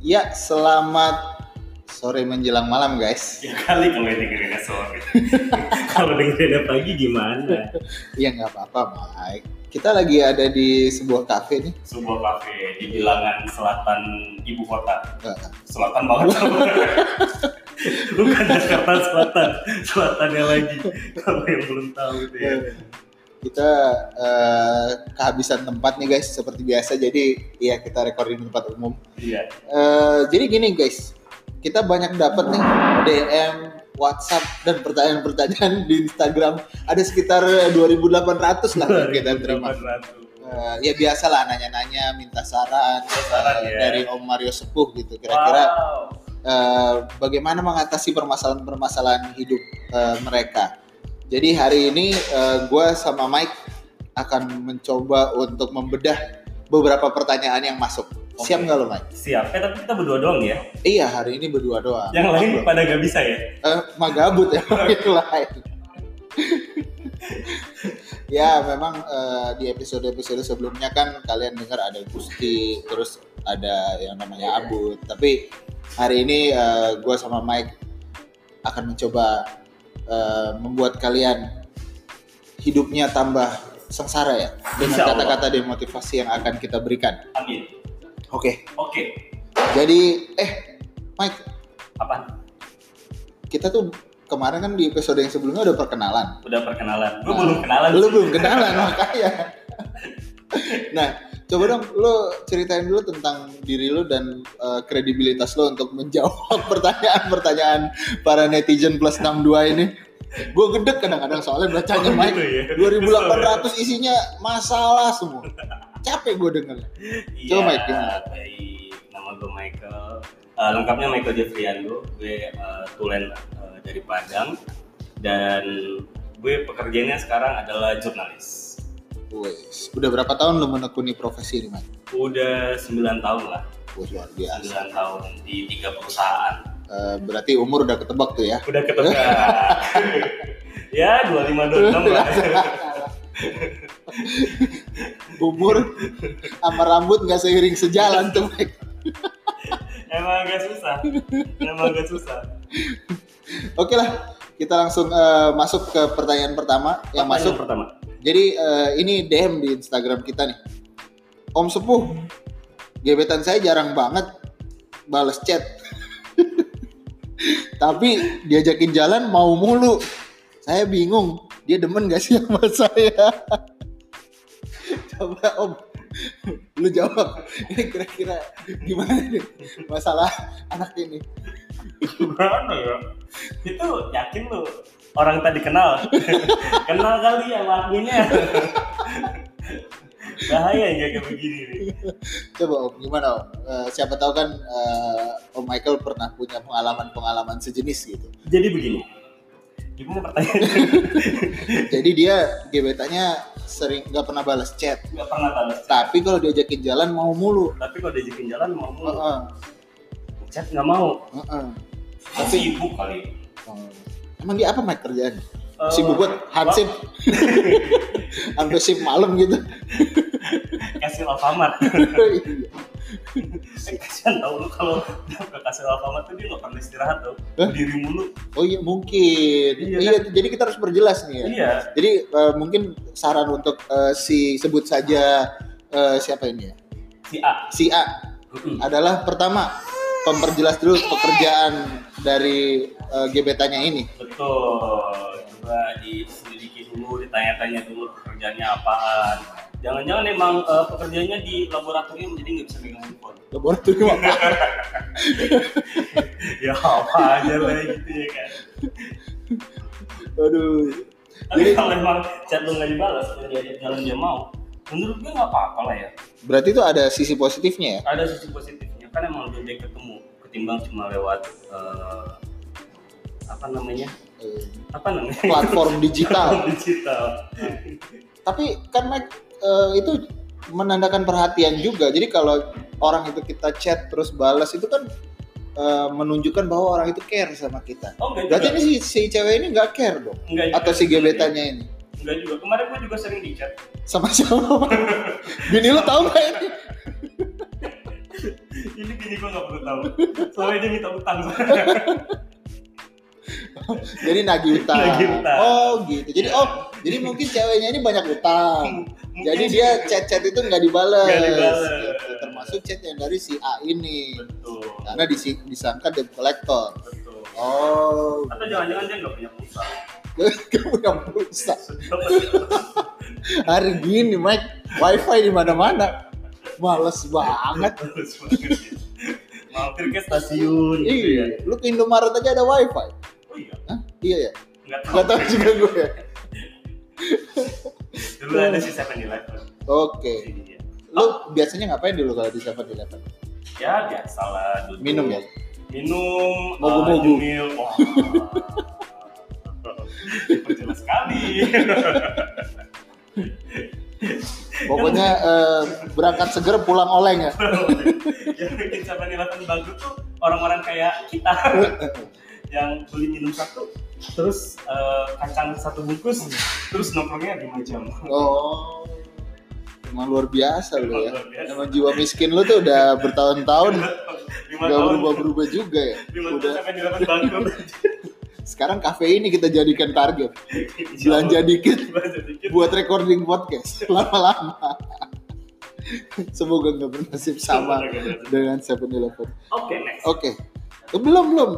Ya, selamat sore menjelang malam guys. Ya kali kalau dengerinnya sore. kalau dengerinnya pagi gimana? Iya nggak apa-apa, Mike. Kita lagi ada di sebuah kafe nih. Sebuah kafe di bilangan selatan ibu kota. Selatan banget. Bukan Jakarta Selatan, selatannya lagi. Kalau yang belum tahu itu ya. Kita eh, kehabisan tempat nih guys, seperti biasa. Jadi ya kita recording di tempat umum. Iya. Eh, jadi gini guys, kita banyak dapat nih DM, WhatsApp dan pertanyaan-pertanyaan di Instagram. Ada sekitar 2.800 lah yang kita terima. 800. Eh, ya biasa lah nanya-nanya, minta saran, Saran, eh, ya. dari Om Mario Sepuh gitu. Kira-kira Wow. eh, bagaimana mengatasi permasalahan-permasalahan hidup eh, mereka. Jadi hari ini gue sama Mike akan mencoba untuk membedah beberapa pertanyaan yang masuk. Siap Oke. nggak lo Mike? Siap. Eh tapi kita berdua doang ya. Iya hari ini berdua doang. Yang lain pada gak bisa ya. Eh, magabut ya yang lain. ya memang eh, di episode-episode sebelumnya kan kalian dengar ada Gusti, terus ada yang namanya Abut. Tapi hari ini gue sama Mike akan mencoba eh, membuat kalian hidupnya tambah sengsara ya dengan kata-kata demotivasi yang akan kita berikan. Amin. Oke, Oke. jadi eh Mike Apa? kita tuh kemarin kan di episode yang sebelumnya udah perkenalan. Udah perkenalan. Gue Nah, belum kenalan. Lu belum kenalan makanya. nah, coba dong lu ceritain dulu tentang diri lu dan eh, kredibilitas lu untuk menjawab pertanyaan-pertanyaan para netizen plus 62 ini. Gue gedek kadang-kadang soalnya bacanya Oh, Mike. gitu ya. 2800 isinya masalah semua. Capek gue denger. Iya, Coba, Mike, gimana? baik. Nama gue Michael. Eh, lengkapnya Michael Jeffriando. Gue eh, tulen eh, dari Padang dan gue pekerjaannya sekarang adalah jurnalis. Wes, udah berapa tahun lu menekuni profesi ini, Mike? Udah 9 tahun lah, Wes, luar biasa. 9 tahun di tiga perusahaan. Eh, berarti umur udah ketebak tuh ya. Udah ketebak. ya 25 26 lah. Umur sama rambut nggak seiring sejalan tuh, Mike. Emang agak susah. Emang agak susah. Oke lah, kita langsung eh, masuk ke pertanyaan pertama yang masuk. pertama. Jadi eh, ini DM di Instagram kita nih. Om Sepuh, gebetan saya jarang banget bales chat. Tapi diajakin jalan mau mulu. Saya bingung, dia demen gak sih sama saya? Coba Om, lu jawab. Ini kira-kira gimana nih masalah anak ini? Gimana ya? Itu yakin lu orang tadi kenal? kenal kali ya lakunya. Bahaya ya kayak begini nih. Coba Om, gimana Om? Eh, siapa tahu kan eh, Om Michael pernah punya pengalaman-pengalaman sejenis gitu. Jadi begini. Gimana pertanyaannya? Jadi dia gebetannya sering nggak pernah balas chat. Gak pernah balas chat. Tapi kalau diajakin jalan mau mulu. Tapi kalau diajakin jalan mau mulu. Heeh, Chat nggak mau. heeh. Tapi sibuk kali. Oh. Emang dia apa Mike kerjaan? Eh, Sibuk buat hansip. Sampai sip malam gitu. kasih Alfamart. Iya. Eh, Kasihan tau lu kalau ke kasih Alfamart tuh dia nggak pernah istirahat tau. Hah? Diri mulu. oh iya mungkin. Iya, Iya, jadi kita harus perjelas nih ya. Iya. Jadi eh, mungkin saran untuk eh, si sebut saja eh, siapa ini ya? Si A. Si A Mm-mm. adalah pertama memperjelas dulu pekerjaan dari eh, gebetannya ini. Betul. Coba diselidiki dulu, ditanya-tanya dulu pekerjaannya apaan. Jangan-jangan emang eh, pekerjaannya di laboratorium jadi nggak bisa megang handphone. Laboratorium apa? ya apa aja lah gitu ya kan. Aduh. Tapi Jadi- kalau emang chat lu nggak dibalas, dia jalan dia mau, menurut gue nggak apa-apa lah ya. Berarti itu ada sisi positifnya ya? Ada sisi positifnya kan emang lebih baik ketemu ketimbang cuma lewat eh, apa namanya? Eh, Apa namanya? Platform digital. digital. Tapi kan Mike eh, itu menandakan perhatian juga. Jadi kalau orang itu kita chat terus balas itu kan eh, menunjukkan bahwa orang itu care sama kita. Oh enggak Berarti juga. ini si, si cewek ini nggak care dong? Enggak juga. Atau si gebetannya ini? Enggak juga. Kemarin gue juga sering di chat. Sama siapa? Bini lu tahu nggak ini? Ini gue nggak perlu tahu. Soalnya dia minta utang. Jadi nagih utang. Nagih utang. Oh gitu. Jadi oh jadi mungkin ceweknya ini banyak utang. Mungkin Jadi dia chat-chat itu nggak dibales. Nggak dibales. Gitu. Termasuk chat yang dari si A ini. betul. Karena disi- disangka debt collector. Betul. Oh, Atau jangan-jangan dia nggak punya pulsa. kamu yang pulsa. Hari gini, Mike, wifi di mana-mana. Males banget. Bagus banget. Mampir ke stasiun gitu ya. Iya, lu ke Indomaret aja ada wifi. Oh iya, Hah? Iya ya. nggak tahu. Gak tahu juga gue. Dulu ada si Seven Eleven. Oke. Iya. Lu biasanya ngapain dulu kalau di 7-Eleven? Ya biasa lah duduk. Minum ya? Minum. Mogu-mogu. eh, nyemil. Wah. Diperjelas sekali. Pokoknya eh, berangkat seger pulang oleng ya. yang bikin Seven Eleven bagus tuh orang-orang kayak kita yang beli minum satu terus eh, kacang satu bungkus terus nongkrongnya lima jam Oh. Emang luar biasa lu ya. Biasa. Emang jiwa miskin lu tuh udah bertahun-tahun tahun berubah-berubah juga ya. Udah. Bangkrut Sekarang kafe ini kita jadikan target. Belanja dikit buat recording podcast lama-lama. Semoga nggak bernasib sama dengan 7-Eleven. oke next Oke, Eh, belum belum.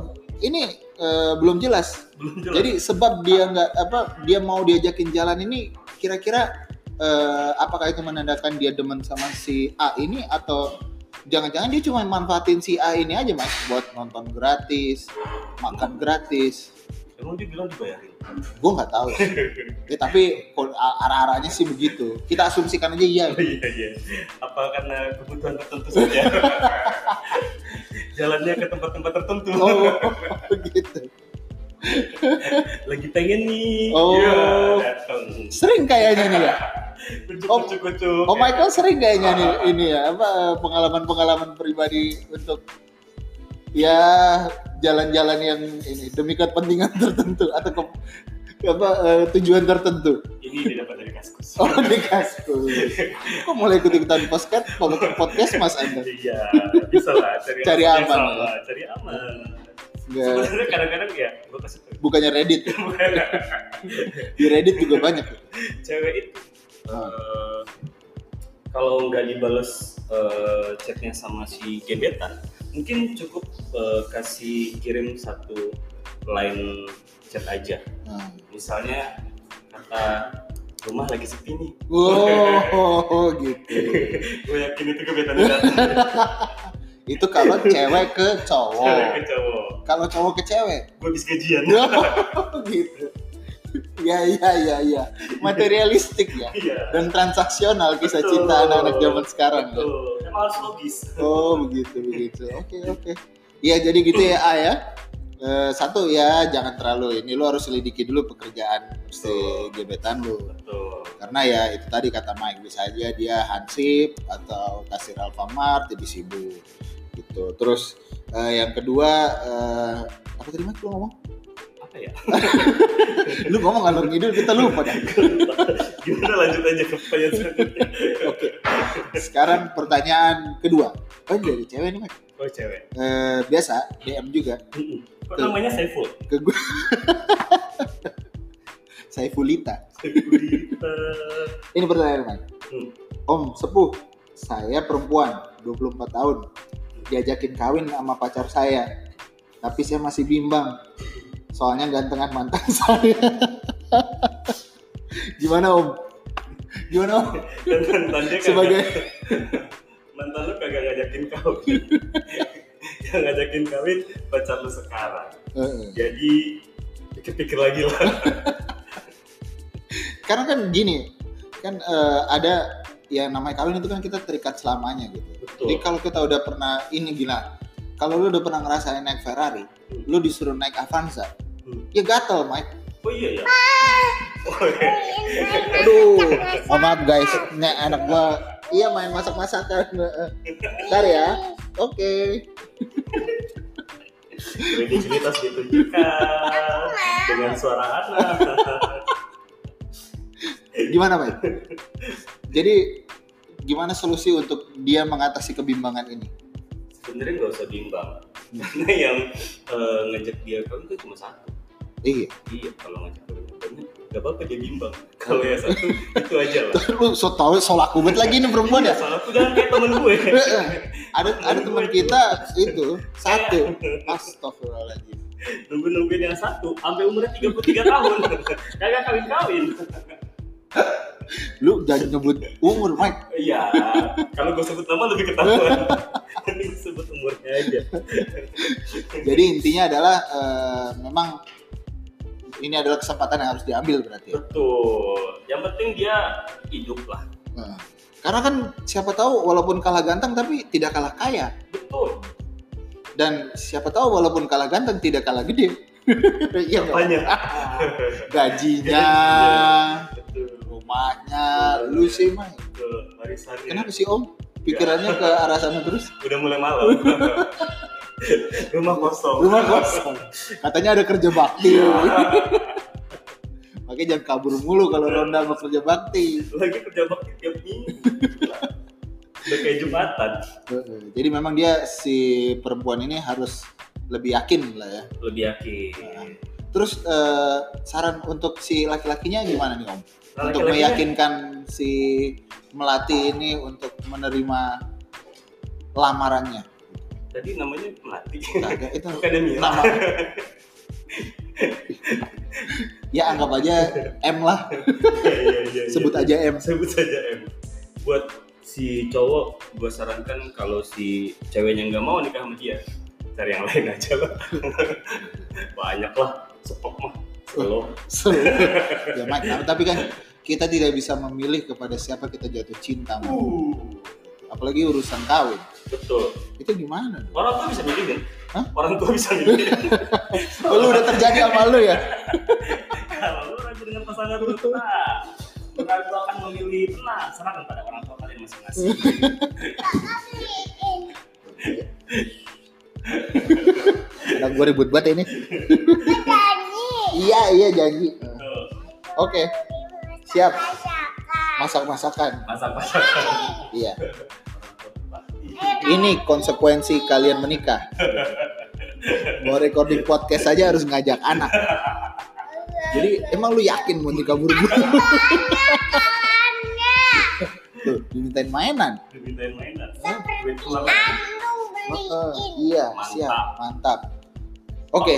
Ini eh, belum jelas. belum jelas Jadi sebab dia nggak apa dia mau diajakin jalan ini kira-kira eh, apakah itu menandakan dia demen sama si A ini atau jangan-jangan dia cuma manfaatin si A ini aja mas buat nonton gratis, makan gratis. Emang dia bilang dibayarin Gue nggak tahu. ya, tapi arah-arahnya sih begitu. Kita asumsikan aja iya. oh iya iya apa karena kebutuhan tertentu saja jalannya ke tempat-tempat tertentu Oh, gitu. lagi pengen nih Oh. Datang Sering kayaknya nih ya. kucuk Oh, kucuk kucuk Oh Michael sering kayaknya nih ini ya apa pengalaman-pengalaman pribadi untuk ya jalan-jalan yang ini demi kepentingan tertentu atau ke- apa eh, tujuan tertentu. ini didapat dari kaskus Oh di kaskus. Kok mulai ikut ikutan podcast podcast mas anda? iya bisa lah cari, Cari aman, ya. cari aman Nggak, sebenarnya kadang-kadang ya gue kasih bukannya Reddit ya? di Reddit juga banyak. ya? cewek itu eh, kalau nggak dibales eh, chatnya sama si gebetan mungkin cukup eh, kasih kirim satu line chat aja Nah. misalnya kata rumah lagi sepi nih Wow gitu. gue yakin itu datang Itu kalau cewek ke cewek cowok. ke cowok Kalau cowok ke cewek gue habis gajian gitu. Ya ya ya ya. Materialistik ya. iya Dan transaksional kisah Betul. cinta anak-anak zaman sekarang ya. Betul. emang harus logis Oh begitu begitu. Oke oke. Iya jadi gitu ya A ya. Eh, satu ya jangan terlalu ini lu harus selidiki dulu pekerjaan si gebetan lu betul karena ya itu tadi kata Mike bisa aja dia hansip atau kasir Alfamart jadi sibuk gitu terus eh, yang kedua eh, apa tadi Mike lu ngomong apa ya? Lu ngomong ngalor ngidul kita lupa dah. Gimana lanjut aja ke pertanyaan selanjutnya. Oke sekarang pertanyaan kedua. Oh ini dari cewek nih Mike oh cewek. Eh, biasa DM juga. Kok namanya Saiful? ke gue Saifulita. Saifulita. Ini pertanyaan Mike Hmm. Om sepuh. Saya perempuan 24 tahun. Diajakin kawin sama pacar saya. Tapi saya masih bimbang soalnya gantengan mantan saya. Gimana om? Gimana om? Dan mantan dia kagak sebagai mantan lu kagak ngajakin kawin. Yang ngajakin kawin pacar lu sekarang. Jadi pikir-pikir lagi lah. Karena kan gini kan eh, ada yang namanya kawin itu kan kita terikat selamanya gitu. Betul. Jadi kalau kita udah pernah ini gila kalau lu udah pernah ngerasain naik Ferrari lu disuruh naik Avanza Hmm. ya gatel Mike oh iya ya oh, iya. Aduh, mohon maaf guys, nih anak gua iya main masak-masakan. Ntar ya. Oke. kredibilitas ditunjukkan dengan suara anak Gimana, Pak? Jadi gimana solusi untuk dia mengatasi kebimbangan ini? Sebenarnya nggak usah bimbang. Karena yang eh, ngajak dia kawin kan cuma satu. Iya. iya kalau ngajak kawin banyak nggak apa-apa dia bimbang. Kalau yang satu itu aja lah. Lu so tau so laku banget lagi nih perempuan ya. salah aku jangan kayak temen gue. Ada ada teman kita itu satu. Astagfirullahaladzim. nunggu nungguin yang satu sampai umurnya 33 tahun. Kagak kawin kawin Lu jangan nyebut umur, Mike. iya kalau gue sebut nama lebih ketahuan Ini sebut umurnya aja Jadi intinya adalah eh, memang ini adalah kesempatan yang harus diambil berarti. ya. betul yang penting dia hidup lah Nah, karena kan siapa tahu walaupun kalah ganteng tapi tidak kalah kaya betul dan siapa tahu walaupun kalah ganteng tidak kalah gede. Iya banyak Gajinya, rumahnya, lu sih warisannya. Kenapa sih Om? Pikirannya ke arah sana terus? udah mulai malam. Rumah kosong. Rumah kosong. Katanya ada kerja bakti. Makanya jangan kabur mulu kalau ronda mau kerja bakti. lagi kerja bakti tiap minggu. Udah kayak jumatan. Jadi memang dia si perempuan ini harus lebih yakin lah ya. lebih yakin Terus eh, saran untuk si laki-lakinya gimana nih Om? Nah, untuk meyakinkan si melati ini untuk menerima lamarannya. tadi namanya melati Kagak itu Mira nama. ya anggap aja M lah, Iya, iya, iya, sebut aja M. sebut saja M buat si cowok gue sarankan kalau si ceweknya nggak mau nikah sama dia cari yang lain aja lah. Banyak lah sepok mah. So, ya Mike, nah, tapi kan kita tidak bisa memilih kepada siapa kita jatuh cinta, uh. Apalagi urusan kawin. betul. Itu gimana? dong? orang tua bisa milih kan Hah? orang tua bisa milih Oh, lu udah terjadi sama lu ya? kalau lu ragu dengan pasangan lu nah ragu akan memilih. Nah serahkan pada orang tua kalian masing-masing gue ribut banget ini. iya, iya janji. Oke, siap. Masak-masakan. masak-masakan Iya. Ini konsekuensi kalian menikah. Mau recording podcast aja harus ngajak anak. Jadi emang lu yakin mau nikah buru-buru? Tuh, dimintain mainan. dimintain mainan Heeh, iya, siap, mantap. Oke,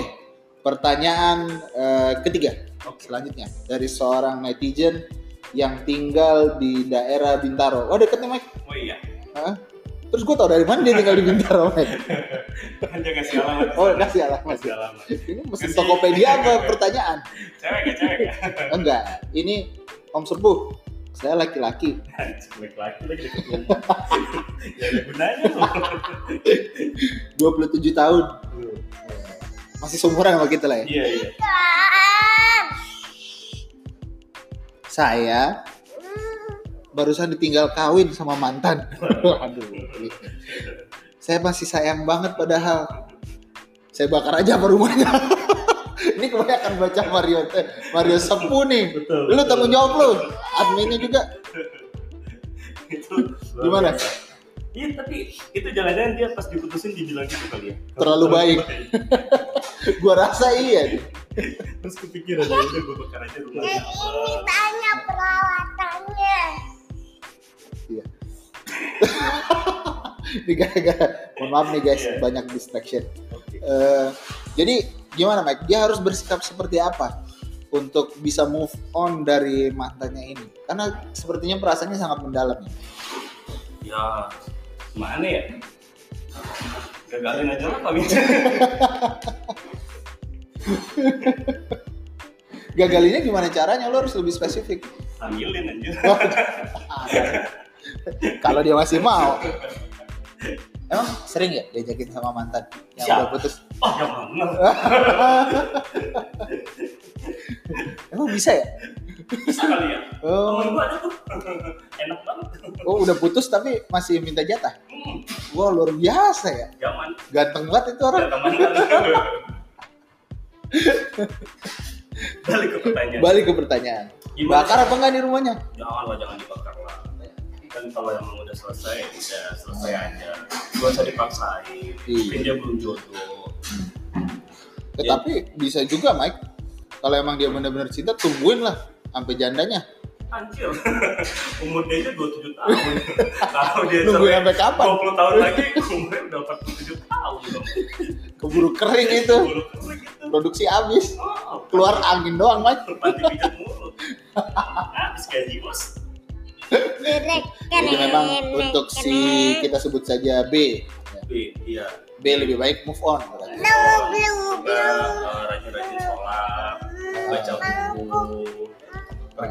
pertanyaan eh, ketiga oke selanjutnya dari seorang netizen yang tinggal di daerah Bintaro. Oh deket nih Mike. oh iya Hah? Terus gue tau dari mana dia tinggal di Bintaro Mike? kan dia ngasih alamat Oh kasih alamat. ngasih alamat Ini mesin Kasih- Tokopedia apa pertanyaan? cewek ya cewek ya Enggak, ini Om Serbu. Saya laki-laki, Anjing, laki lagi ya gunanya loh 27 tahun. Masih seumuran sama kita lah ya. iya iya Saya barusan ditinggal kawin sama mantan. Aduh. Saya masih sayang banget padahal. Saya bakar aja apa rumahnya. Ini kebanyakan baca Mario Mario Sepu nih. betul Lu tanggung jawab lu. Adminnya juga. itu Gimana? Iya tapi itu jangan-jangan dia pas diputusin dibilang gitu kali ya. Terlalu baik. Gua rasa iya. Terus kepikiran ya udah gue bakar aja rumahnya. ini banyak perawatannya. Iya. Ini gara-gara, mohon maaf nih guys, Iya. banyak distraction. Oke. Eh, jadi gimana Mike? Dia harus bersikap seperti apa untuk bisa move on dari mantannya ini? Karena sepertinya perasaannya sangat mendalam. ya. Ya mana ya? Gagalin aja lah kami. Gagalinnya gimana caranya? Lo harus lebih spesifik. Sambilin aja. Kalau dia masih mau. Emang sering ya diajakin sama mantan yang Siap. udah putus? Oh yang mana? Emang bisa ya? Bisa kali ya? Oh, Temen gue ada tuh. Enak banget. oh udah putus tapi masih minta jatah. Hmm, Wah luar biasa ya. Zaman Ganteng banget itu orang. ya teman kali. Balik ke pertanyaan. Balik ke pertanyaan. Gimana Bakar apa enggak di rumahnya? Jangan lah, jangan dibakar lah. kan kalau emang udah selesai udah selesai aja gak usah dipaksain Iya. mungkin dia belum jodoh Ya, Iya. Tapi bisa juga Mike. Kalau emang dia benar-benar cinta, tungguin lah sampai jandanya. anjir umur dia aja 27 tahun kalau dia Nunggu sampai kapan? 20 tahun lagi umurnya udah 47 tahun dong Keburu kering itu. Bulu kering gitu. Produksi habis. Oh, Keluar angin doang Mike. panti pijat mulu habis gaji bos Jadi memang untuk si kita sebut saja B. B iya B lebih baik move on. berarti. Blue blue rajin-rajin sholat baca buku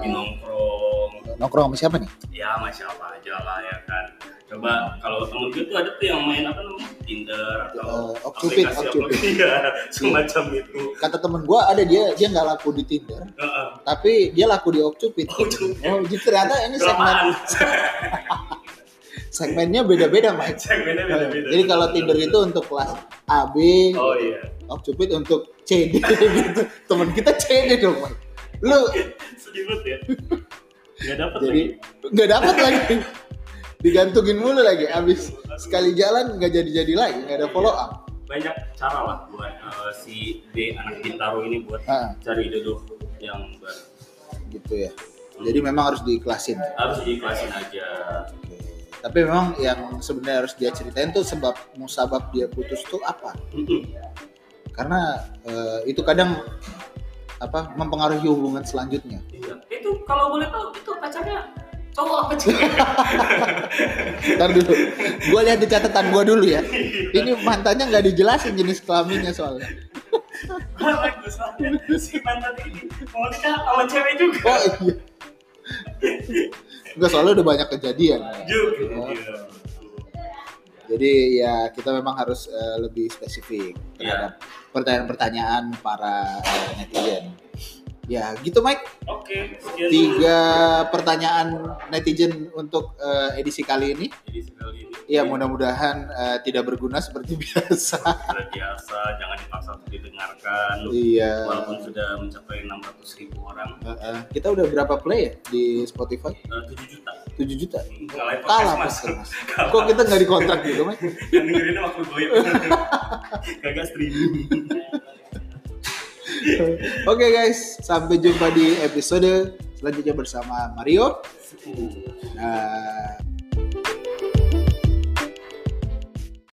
pergi nongkrong Nongkrong sama siapa nih? ya masya apa aja lah ya kan coba kalau temen gue tuh ada tuh yang main apa namanya Tinder atau Eh, Okcupid, aplikasi ya semacam itu Kata temen gua ada dia dia nggak laku di Tinder, Heeh. tapi dia laku di Okcupid. Okcupid. Oh, jadi ternyata ini segmen segmennya beda-beda, Mike. segmennya beda-beda Jadi kalau Tinder itu untuk kelas A, B, oh iya Okcupid untuk CD gitu. Temen kita CD dong, Mike. Lu sedih banget ya nggak jadi lagi nggak dapat lagi. Digantungin mulu lagi. Abis sekali jalan nggak jadi-jadi lagi, nggak ada follow up. banyak cara lah buat eh, si D anak Bintaro ini buat Ah. cari jodoh yang baru Gitu ya. Jadi memang harus diikhlasin. harus diikhlasin aja Oke. Tapi memang yang sebenarnya harus dia ceritain tuh sebab musabab dia putus tuh apa? Mm-mm. Karena eh, itu kadang apa mempengaruhi hubungan selanjutnya. Iya. Itu kalau boleh tahu itu pacarnya cowok apa cewek? Ntar dulu, gue lihat di catatan gue dulu ya. Ini mantannya nggak dijelasin jenis kelaminnya soalnya. Bagus si mantan ini mau nikah sama cewek juga. Oh iya. Enggak soalnya udah banyak kejadian. Juga. Iya. Jadi ya kita memang harus eh, lebih spesifik terhadap pertanyaan-pertanyaan para eh, netizen. Ya gitu Mike. Oke. Tiga pertanyaan netizen untuk eh, edisi kali ini. Jadi sekali ini. Ya mudah-mudahan eh, tidak berguna seperti biasa. Sudah biasa, jangan dipaksa untuk didengarkan. iya. Walaupun sudah mencapai 600 ribu orang, Eh, eh, kita udah berapa play ya di Spotify? eh, 7 juta. 7 juta. Kalah Kalah mas. mas. Kok kita nggak dikontrak juga Mike? Yang dengerinnya waktu goyang. Kagak streaming. Oke guys, sampai jumpa di episode selanjutnya bersama Mario. Nah,